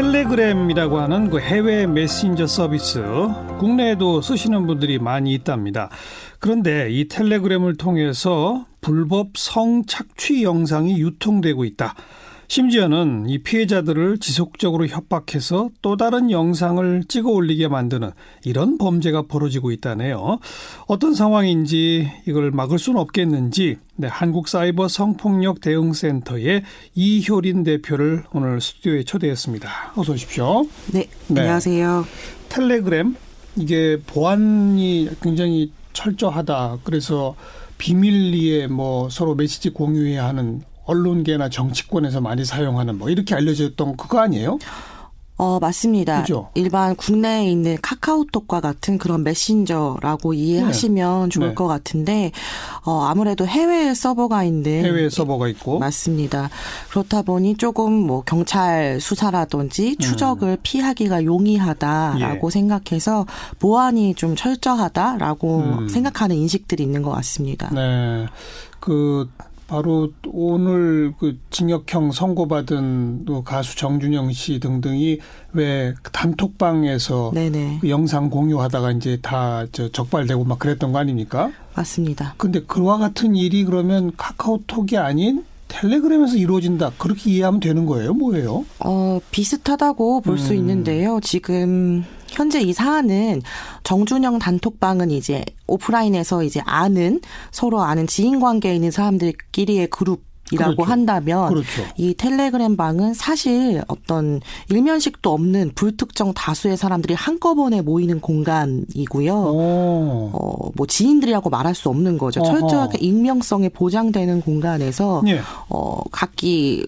텔레그램이라고 하는 그 해외 메신저 서비스 국내에도 쓰시는 분들이 많이 있답니다. 그런데 이 텔레그램을 통해서 불법 성착취 영상이 유통되고 있다. 심지어는 이 피해자들을 지속적으로 협박해서 또 다른 영상을 찍어 올리게 만드는 이런 범죄가 벌어지고 있다네요. 어떤 상황인지 이걸 막을 수는 없겠는지 네, 한국 사이버 성폭력 대응센터의 이효린 대표를 오늘 스튜디오에 초대했습니다. 어서 오십시오. 네, 네. 안녕하세요. 텔레그램 이게 보안이 굉장히 철저하다. 그래서 비밀리에 뭐 서로 메시지 공유해야 하는 언론계나 정치권에서 많이 사용하는 뭐 이렇게 알려졌던 그거 아니에요? 어, 맞습니다. 그죠? 일반 국내에 있는 카카오톡과 같은 그런 메신저라고 이해하시면 네. 좋을 네. 것 같은데, 어, 아무래도 해외에 서버가 있는. 해외에 서버가 있고. 맞습니다. 그렇다 보니 조금 뭐 경찰 수사라든지 추적을 음. 피하기가 용이하다라고 예. 생각해서 보안이 좀 철저하다라고 음. 생각하는 인식들이 있는 것 같습니다. 네. 그 바로 오늘 그 징역형 선고받은 또 가수 정준영 씨 등등이 왜 단톡방에서 그 영상 공유하다가 이제 다 저 적발되고 막 그랬던 거 아닙니까? 맞습니다. 근데 그와 같은 일이 그러면 카카오톡이 아닌 텔레그램에서 이루어진다. 그렇게 이해하면 되는 거예요? 뭐예요? 어, 비슷하다고 볼수 음. 있는데요. 지금 현재 이 사안은 정준영 단톡방은 이제 오프라인에서 이제 아는 서로 아는 지인 관계에 있는 사람들끼리의 그룹 이라고 그렇죠. 한다면 그렇죠. 이 텔레그램 방은 사실 어떤 일면식도 없는 불특정 다수의 사람들이 한꺼번에 모이는 공간이고요. 어, 뭐 지인들이라고 말할 수 없는 거죠. 어허. 철저하게 익명성이 보장되는 공간에서 예. 어, 각기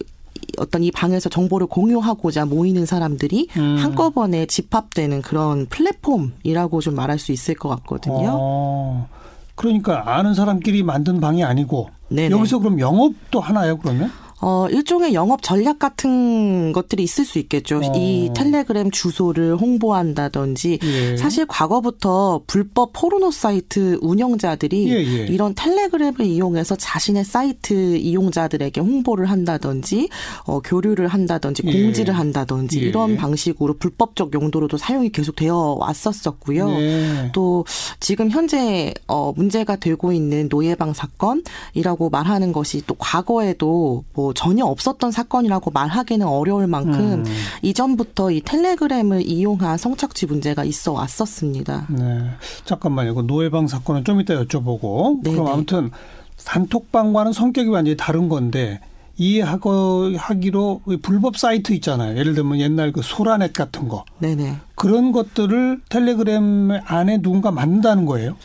어떤 이 방에서 정보를 공유하고자 모이는 사람들이 음. 한꺼번에 집합되는 그런 플랫폼이라고 좀 말할 수 있을 것 같거든요. 어. 그러니까 아는 사람끼리 만든 방이 아니고 네네. 여기서 그럼 영업도 하나요 그러면? 어, 일종의 영업 전략 같은 것들이 있을 수 있겠죠. 어. 이 텔레그램 주소를 홍보한다든지 예. 사실 과거부터 불법 포르노 사이트 운영자들이 예, 예. 이런 텔레그램을 이용해서 자신의 사이트 이용자들에게 홍보를 한다든지 어, 교류를 한다든지 예. 공지를 한다든지 예. 이런 방식으로 불법적 용도로도 사용이 계속 되어 왔었었고요. 네. 또 지금 현재 어, 문제가 되고 있는 노예방 사건이라고 말하는 것이 또 과거에도 뭐 전혀 없었던 사건이라고 말하기는 어려울 만큼 음. 이전부터 이 텔레그램을 이용한 성착취 문제가 있어 왔었습니다. 네. 잠깐만요. 그 노예방 사건은 좀 이따 여쭤보고 네네. 그럼 아무튼 단톡방과는 성격이 완전히 다른 건데 이해하고 하기로 불법 사이트 있잖아요. 예를 들면 옛날 그 소라넷 같은 거. 네네. 그런 것들을 텔레그램 안에 누군가 만든다는 거예요.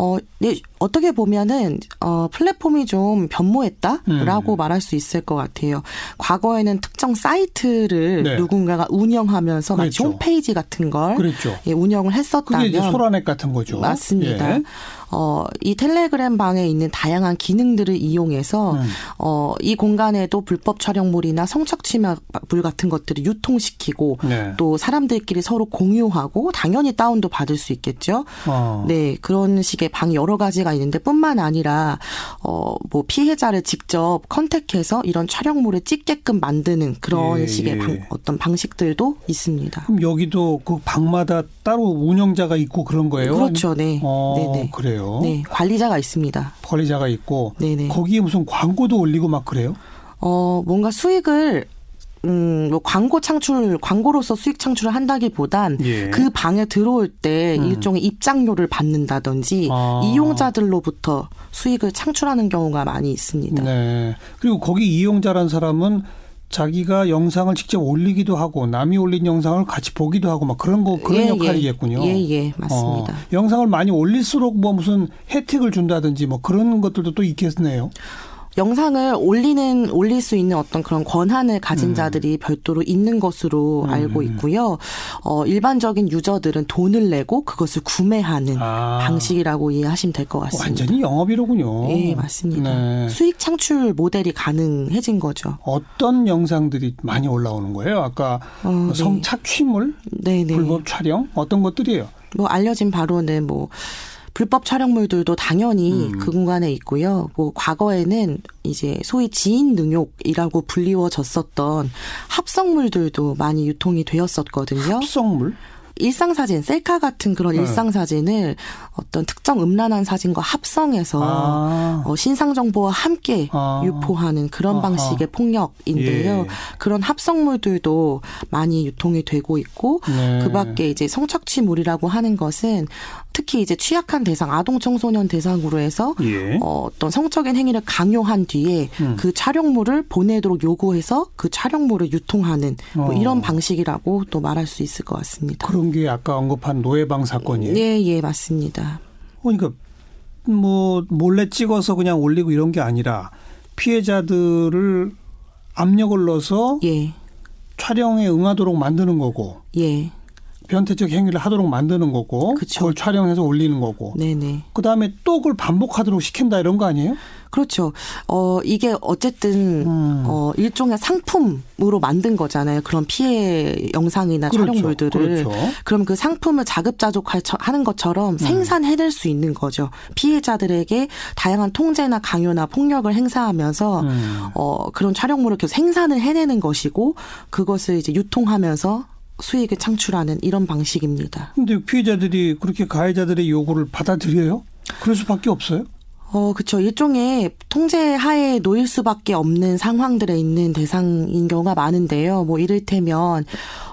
어, 네, 어떻게 보면은 어 플랫폼이 좀 변모했다라고 음. 말할 수 있을 것 같아요. 과거에는 특정 사이트를 네. 누군가가 운영하면서 그렇죠. 마치 홈페이지 같은 걸 그렇죠. 예, 운영을 했었다면 그게 이제 소라넷 같은 거죠. 맞습니다. 예. 어, 이 텔레그램 방에 있는 다양한 기능들을 이용해서 음. 어, 이 공간에도 불법 촬영물이나 성착취물 같은 것들을 유통시키고 네. 또 사람들끼리 서로 공유하고 당연히 다운도 받을 수 있겠죠. 어. 네, 그런 식의 방이 여러 가지가 있는데 뿐만 아니라 어, 뭐 피해자를 직접 컨택해서 이런 촬영물을 찍게끔 만드는 그런 예, 식의 예. 방, 어떤 방식들도 있습니다. 그럼 여기도 그 방마다 따로 운영자가 있고 그런 거예요? 그렇죠, 네. 어, 네, 네. 그래요. 그래요? 네, 관리자가 있습니다. 관리자가 있고 네네. 거기에 무슨 광고도 올리고 막 그래요? 어, 뭔가 수익을 음, 뭐 광고 창출, 광고로서 수익 창출을 한다기보단 예. 그 방에 들어올 때 음. 일종의 입장료를 받는다든지 아. 이용자들로부터 수익을 창출하는 경우가 많이 있습니다. 네. 그리고 거기 이용자란 사람은 자기가 영상을 직접 올리기도 하고 남이 올린 영상을 같이 보기도 하고 막 그런 거 그런 예, 예. 역할이겠군요. 예, 예, 맞습니다. 어, 영상을 많이 올릴수록 뭐 무슨 혜택을 준다든지 뭐 그런 것들도 또 있겠네요. 영상을 올리는 올릴 수 있는 어떤 그런 권한을 가진 음. 자들이 별도로 있는 것으로 음. 알고 있고요. 어, 일반적인 유저들은 돈을 내고 그것을 구매하는 아. 방식이라고 이해하시면 될 것 같습니다. 완전히 영업이로군요. 네, 맞습니다. 네. 수익 창출 모델이 가능해진 거죠. 어떤 영상들이 많이 올라오는 거예요? 아까 어, 네. 성착취물, 네. 불법 촬영 어떤 것들이에요? 뭐 알려진 바로는 뭐 불법 촬영물들도 당연히 음. 그 공간에 있고요. 뭐 과거에는 이제 소위 지인 능욕이라고 불리워졌었던 합성물들도 많이 유통이 되었었거든요. 합성물? 일상 사진, 셀카 같은 그런 네. 일상 사진을 어떤 특정 음란한 사진과 합성해서 아. 어, 신상 정보와 함께 아. 유포하는 그런 아하. 방식의 폭력인데요. 예. 그런 합성물들도 많이 유통이 되고 있고 네. 그밖에 이제 성착취물이라고 하는 것은 특히 이제 취약한 대상, 아동 청소년 대상으로 해서 예. 어, 어떤 성적인 행위를 강요한 뒤에 음. 그 촬영물을 보내도록 요구해서 그 촬영물을 유통하는 뭐 어. 이런 방식이라고 또 말할 수 있을 것 같습니다. 그런 게 아까 언급한 노예방 사건이에요? 예, 예, 맞습니다. 그러니까 뭐 몰래 찍어서 그냥 올리고 이런 게 아니라 피해자들을 압력을 넣어서 예. 촬영에 응하도록 만드는 거고. 예. 변태적 행위를 하도록 만드는 거고 그쵸. 그걸 촬영해서 올리는 거고 네네. 그다음에 또 그걸 반복하도록 시킨다 이런 거 아니에요? 그렇죠. 어 이게 어쨌든 음. 어 일종의 상품으로 만든 거잖아요. 그런 피해 영상이나 그렇죠. 촬영물들을 그렇죠. 그럼 그 상품을 자급자족하는 것처럼 음. 생산해낼 수 있는 거죠. 피해자들에게 다양한 통제나 강요나 폭력을 행사하면서 음. 어 그런 촬영물을 계속 생산을 해내는 것이고 그것을 이제 유통하면서 수익을 창출하는 이런 방식입니다. 근데 피해자들이 그렇게 가해자들의 요구를 받아들여요? 그럴 수밖에 없어요? 어, 그쵸. 일종의 통제 하에 놓일 수밖에 없는 상황들에 있는 대상인 경우가 많은데요. 뭐, 이를테면,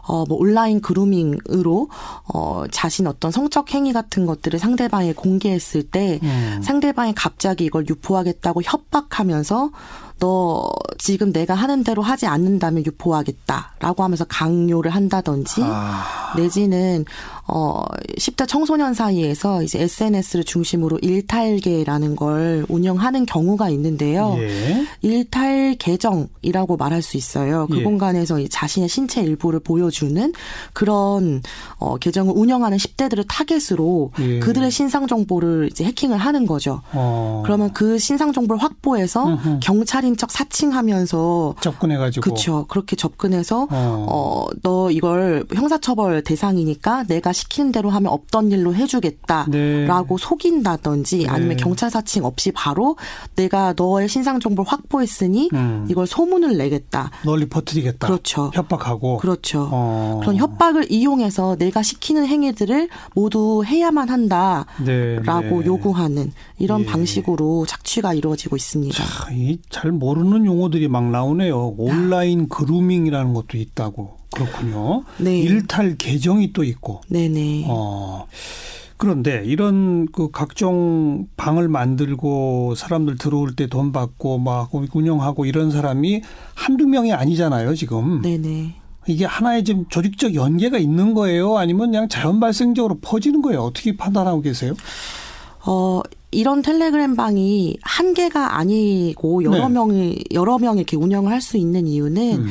어, 뭐, 온라인 그루밍으로, 어, 자신 어떤 성적 행위 같은 것들을 상대방에 공개했을 때, 음. 상대방이 갑자기 이걸 유포하겠다고 협박하면서, 너 지금 내가 하는 대로 하지 않는다면 유포하겠다라고 하면서 강요를 한다든지 아. 내지는 어 10대 청소년 사이에서 이제 SNS를 중심으로 일탈계라는 걸 운영하는 경우가 있는데요. 예. 일탈 계정이라고 말할 수 있어요. 그 예. 공간에서 자신의 신체 일부를 보여주는 그런 어 계정을 운영하는 10대들을 타겟으로 예. 그들의 신상 정보를 이제 해킹을 하는 거죠. 어. 그러면 그 신상 정보를 확보해서 경찰 살인척 사칭하면서 접근해 가지고 그렇죠. 그렇게 접근해서 어. 어 너 이걸 형사처벌 대상이니까 내가 시키는 대로 하면 없던 일로 해주겠다라고 네. 속인다든지 네. 아니면 경찰 사칭 없이 바로 내가 너의 신상 정보를 확보했으니 음. 이걸 소문을 내겠다. 널리 퍼뜨리겠다. 그렇죠. 협박하고 그렇죠. 어. 그런 협박을 이용해서 내가 시키는 행위들을 모두 해야만 한다라고 네. 네. 요구하는 이런 예. 방식으로 착취가 이루어지고 있습니다. 자, 잘 모르는 용어들이 막 나오네요. 온라인 그루밍이라는 것도 있다고. 그렇군요. 네. 일탈 계정이 또 있고. 네네. 어. 그런데 이런 그 각종 방을 만들고 사람들 들어올 때 돈 받고 막 운영하고 이런 사람이 한두 명이 아니잖아요, 지금. 네네. 이게 하나의 좀 조직적 연계가 있는 거예요? 아니면 그냥 자연 발생적으로 퍼지는 거예요? 어떻게 판단하고 계세요? 어, 이런 텔레그램 방이 한 개가 아니고 여러 네. 명이 여러 명이 이렇게 운영을 할 수 있는 이유는 음.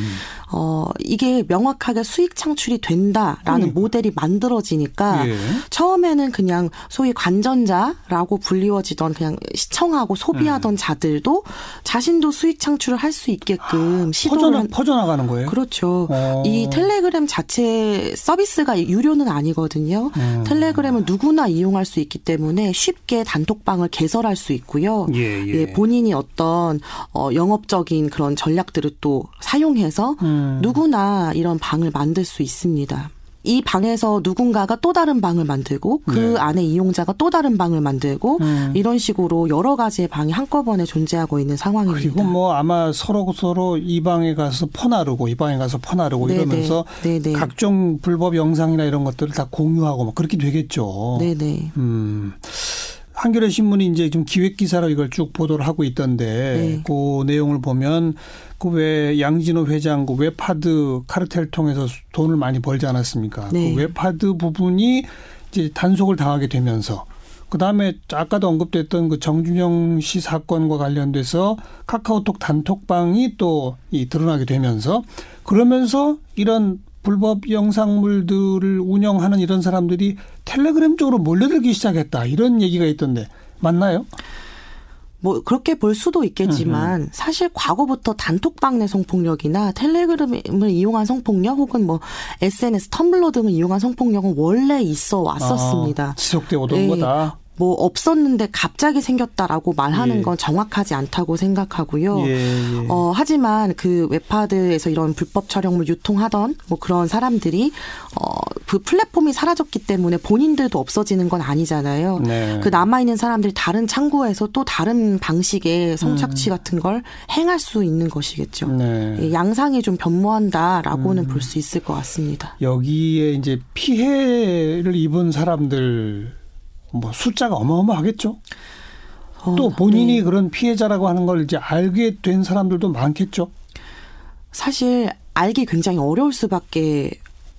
어, 이게 명확하게 수익 창출이 된다라는 음. 모델이 만들어지니까 예. 처음에는 그냥 소위 관전자라고 불리워지던 그냥 시청하고 소비하던 음. 자들도 자신도 수익 창출을 할 수 있게끔 아, 시도를 퍼져, 나 가는 거예요. 그렇죠. 어. 이 텔레그램 자체 서비스가 유료는 아니거든요. 음. 텔레그램은 누구나 이용할 수 있기 때문에 쉽게 단톡방을 개설할 수 있고요. 예, 예. 예 본인이 어떤 어, 영업적인 그런 전략들을 또 사용해서 음. 음. 누구나 이런 방을 만들 수 있습니다. 이 방에서 누군가가 또 다른 방을 만들고 그 네. 안에 이용자가 또 다른 방을 만들고 음. 이런 식으로 여러 가지의 방이 한꺼번에 존재하고 있는 상황입니다. 그리고 뭐 아마 서로 서로 이 방에 가서 퍼나르고 이 방에 가서 퍼나르고 네네. 이러면서 네네. 각종 불법 영상이나 이런 것들을 다 공유하고 뭐 그렇게 되겠죠. 네네. 음. 한겨레 신문이 이제 좀 기획 기사로 이걸 쭉 보도를 하고 있던데 네. 그 내용을 보면 그 왜 양진호 회장 그 웹하드 카르텔 통해서 돈을 많이 벌지 않았습니까? 네. 그 웹하드 부분이 이제 단속을 당하게 되면서 그 다음에 아까도 언급됐던 그 정준영 씨 사건과 관련돼서 카카오톡 단톡방이 또 이 드러나게 되면서 그러면서 이런 불법 영상물들을 운영하는 이런 사람들이 텔레그램 쪽으로 몰려들기 시작했다. 이런 얘기가 있던데 맞나요? 뭐 그렇게 볼 수도 있겠지만 음흠. 사실 과거부터 단톡방 내 성폭력이나 텔레그램을 이용한 성폭력 혹은 뭐 SNS 텀블러 등을 이용한 성폭력은 원래 있어 왔었습니다. 아, 지속돼 오던 네. 거다. 뭐 없었는데 갑자기 생겼다라고 말하는 예. 건 정확하지 않다고 생각하고요. 예, 예. 어, 하지만 그 웹하드에서 이런 불법 촬영물 유통하던 뭐 그런 사람들이 어, 그 플랫폼이 사라졌기 때문에 본인들도 없어지는 건 아니잖아요. 네. 그 남아 있는 사람들이 다른 창구에서 또 다른 방식의 성착취 음. 같은 걸 행할 수 있는 것이겠죠. 네. 예, 양상이 좀 변모한다라고는 음. 볼수 있을 것 같습니다. 여기에 이제 피해를 입은 사람들 뭐 숫자가 어마어마하겠죠. 어, 또 본인이 네. 그런 피해자라고 하는 걸 이제 알게 된 사람들도 많겠죠. 사실 알기 굉장히 어려울 수밖에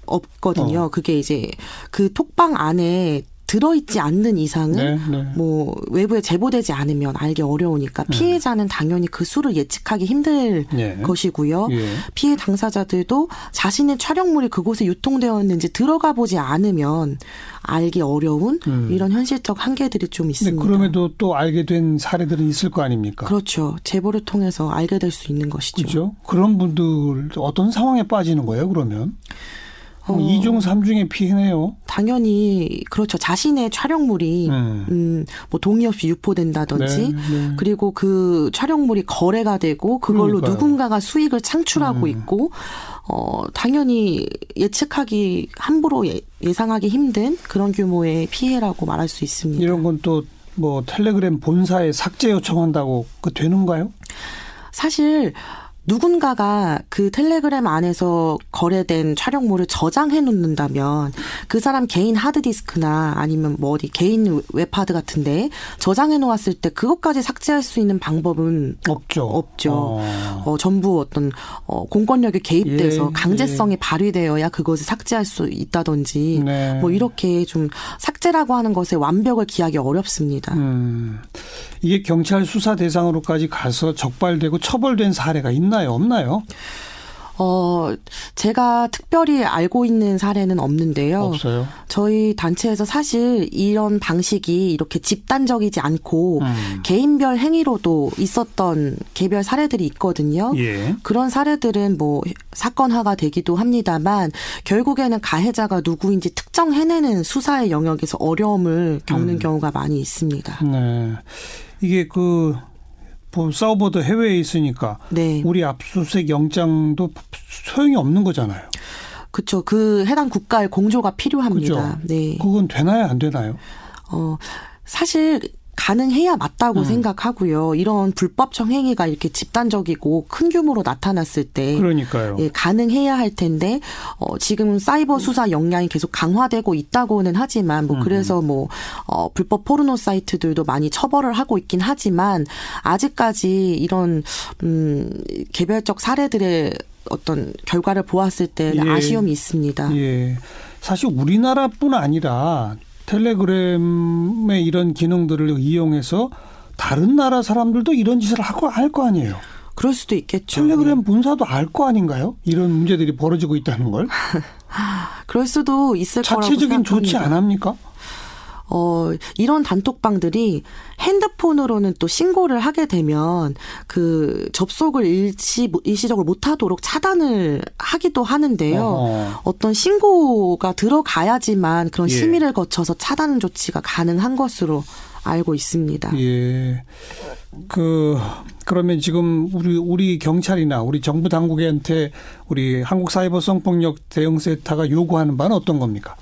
없거든요. 어. 그게 이제 그 톡방 안에 들어있지 않는 이상은 네, 네. 뭐 외부에 제보되지 않으면 알기 어려우니까 네. 피해자는 당연히 그 수를 예측하기 힘들 네. 것이고요. 예. 피해 당사자들도 자신의 촬영물이 그곳에 유통되었는지 들어가 보지 않으면 알기 어려운 음. 이런 현실적 한계들이 좀 있습니다. 그럼에도 또 알게 된 사례들은 있을 거 아닙니까? 그렇죠. 제보를 통해서 알게 될 수 있는 것이죠. 그렇죠. 그런 분들 어떤 상황에 빠지는 거예요? 그러면? 어, 2중 3중의 피해네요. 당연히 그렇죠. 자신의 촬영물이 네. 음, 뭐 동의 없이 유포된다든지 네, 네. 그리고 그 촬영물이 거래가 되고 그걸로 그러니까요. 누군가가 수익을 창출하고 음. 있고 어 당연히 예측하기 함부로 예, 예상하기 힘든 그런 규모의 피해라고 말할 수 있습니다. 이런 건 또 뭐 텔레그램 본사에 삭제 요청한다고 그 되는가요? 사실 누군가가 그 텔레그램 안에서 거래된 촬영물을 저장해 놓는다면 그 사람 개인 하드디스크나 아니면 뭐 어디 개인 웹하드 같은데 저장해 놓았을 때 그것까지 삭제할 수 있는 방법은 없죠. 없죠. 어. 어 전부 어떤 어 공권력에 개입돼서 예, 강제성이 예. 발휘되어야 그것을 삭제할 수 있다든지 네. 뭐 이렇게 좀 삭제라고 하는 것에 완벽을 기하기 어렵습니다. 음. 이게 경찰 수사 대상으로까지 가서 적발되고 처벌된 사례가 있나 요? 없나요? 어, 제가 특별히 알고 있는 사례는 없는데요. 없어요. 저희 단체에서 사실 이런 방식이 이렇게 집단적이지 않고 음. 개인별 행위로도 있었던 개별 사례들이 있거든요. 예. 그런 사례들은 뭐 사건화가 되기도 합니다만 결국에는 가해자가 누구인지 특정해내는 수사의 영역에서 어려움을 겪는 음. 경우가 많이 있습니다. 네. 이게 그 사우버드 해외에 있으니까 네. 우리 압수수색 영장도 소용이 없는 거잖아요. 그렇죠. 그 해당 국가의 공조가 필요합니다. 그죠? 네. 그건 되나요, 안 되나요? 어 사실 가능해야 맞다고 음. 생각하고요. 이런 불법적 행위가 이렇게 집단적이고 큰 규모로 나타났을 때 그러니까요. 예, 가능해야 할 텐데 어, 지금 사이버 수사 역량이 계속 강화되고 있다고는 하지만 뭐 음. 그래서 뭐 어, 불법 포르노 사이트들도 많이 처벌을 하고 있긴 하지만 아직까지 이런 음 개별적 사례들의 어떤 결과를 보았을 때 예. 아쉬움이 있습니다. 예. 사실 우리나라뿐 아니라 텔레그램의 이런 기능들을 이용해서 다른 나라 사람들도 이런 짓을 하고 할 거 아니에요. 그럴 수도 있겠죠. 텔레그램 본사도 알 거 아닌가요? 이런 문제들이 벌어지고 있다는 걸. 그럴 수도 있을 거라고 자체적인 조치 안 합니까? 어, 이런 단톡방들이 핸드폰으로는 또 신고를 하게 되면 그 접속을 일시, 일시적으로 못하도록 차단을 하기도 하는데요. 어허. 어떤 신고가 들어가야지만 그런 예. 심의를 거쳐서 차단 조치가 가능한 것으로 알고 있습니다. 예. 그 그러면 지금 우리 우리 경찰이나 우리 정부 당국한테 우리 한국 사이버 성폭력 대응 센터가 요구하는 바는 어떤 겁니까?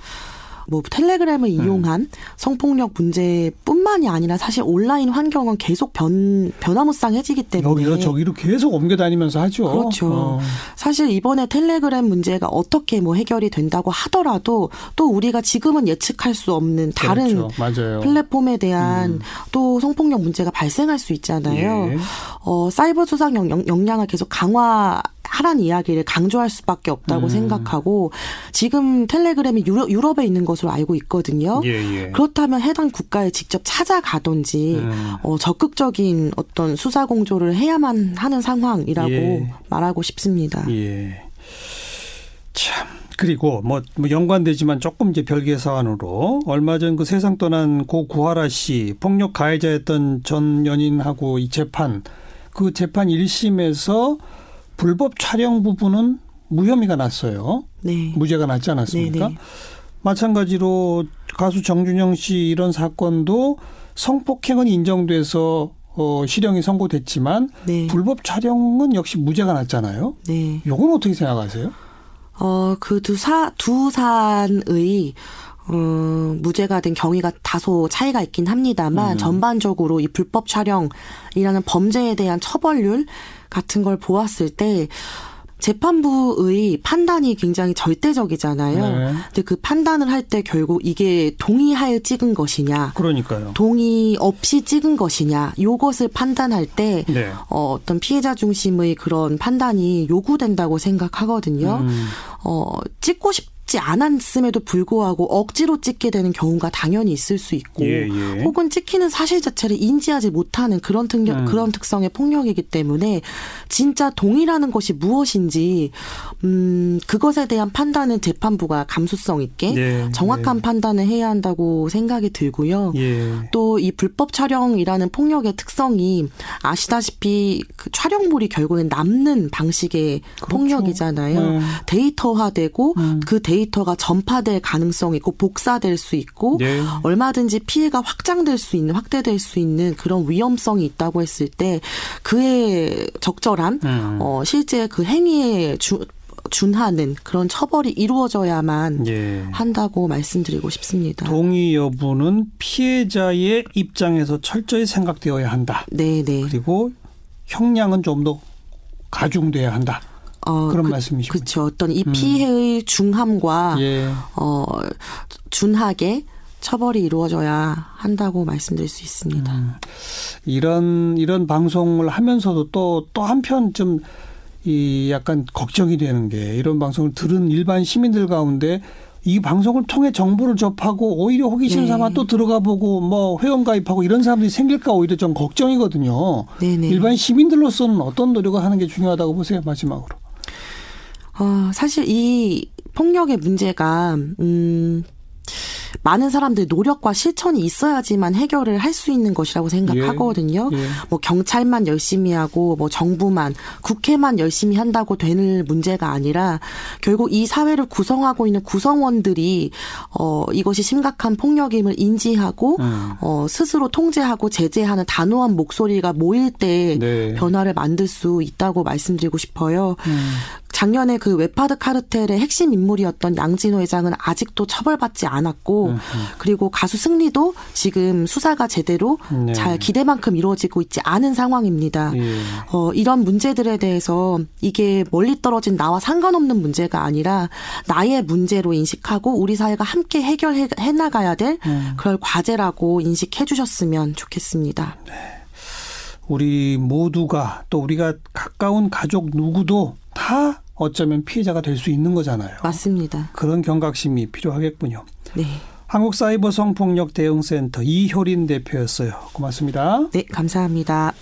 뭐 텔레그램을 음. 이용한 성폭력 문제뿐만이 아니라 사실 온라인 환경은 계속 변 변화무쌍해지기 때문에 여기서 저기로 계속 옮겨 다니면서 하죠. 그렇죠. 어. 사실 이번에 텔레그램 문제가 어떻게 뭐 해결이 된다고 하더라도 또 우리가 지금은 예측할 수 없는 다른 그렇죠. 플랫폼에 대한 음. 또 성폭력 문제가 발생할 수 있잖아요. 예. 어, 사이버 수상 역량을 계속 강화 하란 이야기를 강조할 수밖에 없다고 음. 생각하고 지금 텔레그램이 유럽, 유럽 에 있는 것으로 알고 있거든요. 예, 예. 그렇다면 해당 국가에 직접 찾아가든지 음. 어, 적극적인 어떤 수사 공조를 해야만 하는 상황이라고 예. 말하고 싶습니다. 예. 참. 그리고 뭐, 뭐 연관되지만 조금 이제 별개 사안으로 얼마 전 그 세상 떠난 고 구하라 씨 폭력 가해자였던 전 연인하고 이 재판 그 재판 1심에서 불법 촬영 부분은 무혐의가 났어요. 네. 무죄가 났지 않았습니까? 네네. 네. 마찬가지로 가수 정준영 씨 이런 사건도 성폭행은 인정돼서 어, 실형이 선고됐지만 네. 불법 촬영은 역시 무죄가 났잖아요. 네. 요건 어떻게 생각하세요? 어, 그 두 사, 두 사안의 어, 무죄가 된 경위가 다소 차이가 있긴 합니다만 음. 전반적으로 이 불법 촬영이라는 범죄에 대한 처벌률 같은 걸 보았을 때 재판부의 판단이 굉장히 절대적이잖아요. 네. 근데 그 판단을 할 때 결국 이게 동의하여 찍은 것이냐, 그러니까요. 동의 없이 찍은 것이냐, 요것을 판단할 때 네. 어, 어떤 피해자 중심의 그런 판단이 요구된다고 생각하거든요. 음. 어, 찍고 싶 찍지 않았음에도 불구하고 억지로 찍게 되는 경우가 당연히 있을 수 있고 예, 예. 혹은 찍히는 사실 자체를 인지하지 못하는 그런 특 음. 그런 특성의 폭력이기 때문에 진짜 동의라는 것이 무엇인지 음 그것에 대한 판단은 재판부가 감수성 있게 예, 정확한 예. 판단을 해야 한다고 생각이 들고요. 예. 또이 불법 촬영이라는 폭력의 특성이 아시다시피 그 촬영물이 결국엔 남는 방식의 그렇죠. 폭력이잖아요. 네. 데이터화되고 음. 그 데이 데이터가 전파될 가능성이 있고 복사될 수 있고 네. 얼마든지 피해가 확장될 수 있는 확대될 수 있는 그런 위험성이 있다고 했을 때 그에 적절한 음. 어 실제 그 행위에 주, 준하는 그런 처벌이 이루어져야만 예. 한다고 말씀드리고 싶습니다. 동의 여부는 피해자의 입장에서 철저히 생각되어야 한다. 네, 네. 그리고 형량은 좀 더 가중돼야 한다. 어, 그런 그, 말씀이시죠. 그렇죠. 어떤 이 음. 피해의 음. 중함과 예. 어, 준하게 처벌이 이루어져야 한다고 말씀드릴 수 있습니다. 음. 이런 이런 방송을 하면서도 또 또 한편 좀 이 약간 걱정이 되는 게 이런 방송을 들은 일반 시민들 가운데 이 방송을 통해 정보를 접하고 오히려 호기심 네. 삼아 또 들어가 보고 뭐 회원 가입하고 이런 사람들이 생길까 오히려 좀 걱정이거든요. 네네. 네. 일반 시민들로서는 어떤 노력을 하는 게 중요하다고 보세요 마지막으로. 어, 사실 이 폭력의 문제가, 음, 많은 사람들의 노력과 실천이 있어야지만 해결을 할 수 있는 것이라고 생각하거든요. 예, 예. 뭐 경찰만 열심히 하고 뭐 정부만 국회만 열심히 한다고 되는 문제가 아니라 결국 이 사회를 구성하고 있는 구성원들이 어 이것이 심각한 폭력임을 인지하고 음. 어 스스로 통제하고 제재하는 단호한 목소리가 모일 때 네. 변화를 만들 수 있다고 말씀드리고 싶어요. 음. 작년에 그 웨파드 카르텔의 핵심 인물이었던 양진호 회장은 아직도 처벌받지 않았고 음, 음. 그리고 가수 승리도 지금 수사가 제대로 네. 잘 기대만큼 이루어지고 있지 않은 상황입니다. 예. 어, 이런 문제들에 대해서 이게 멀리 떨어진 나와 상관없는 문제가 아니라 나의 문제로 인식하고 우리 사회가 함께 해결해 나가야 될 음. 그럴 과제라고 인식해 주셨으면 좋겠습니다. 네. 우리 모두가 또 우리가 가까운 가족 누구도 다 어쩌면 피해자가 될 수 있는 거잖아요. 맞습니다. 그런 경각심이 필요하겠군요. 네. 한국사이버 성폭력 대응센터 이효린 대표였어요. 고맙습니다. 네, 감사합니다.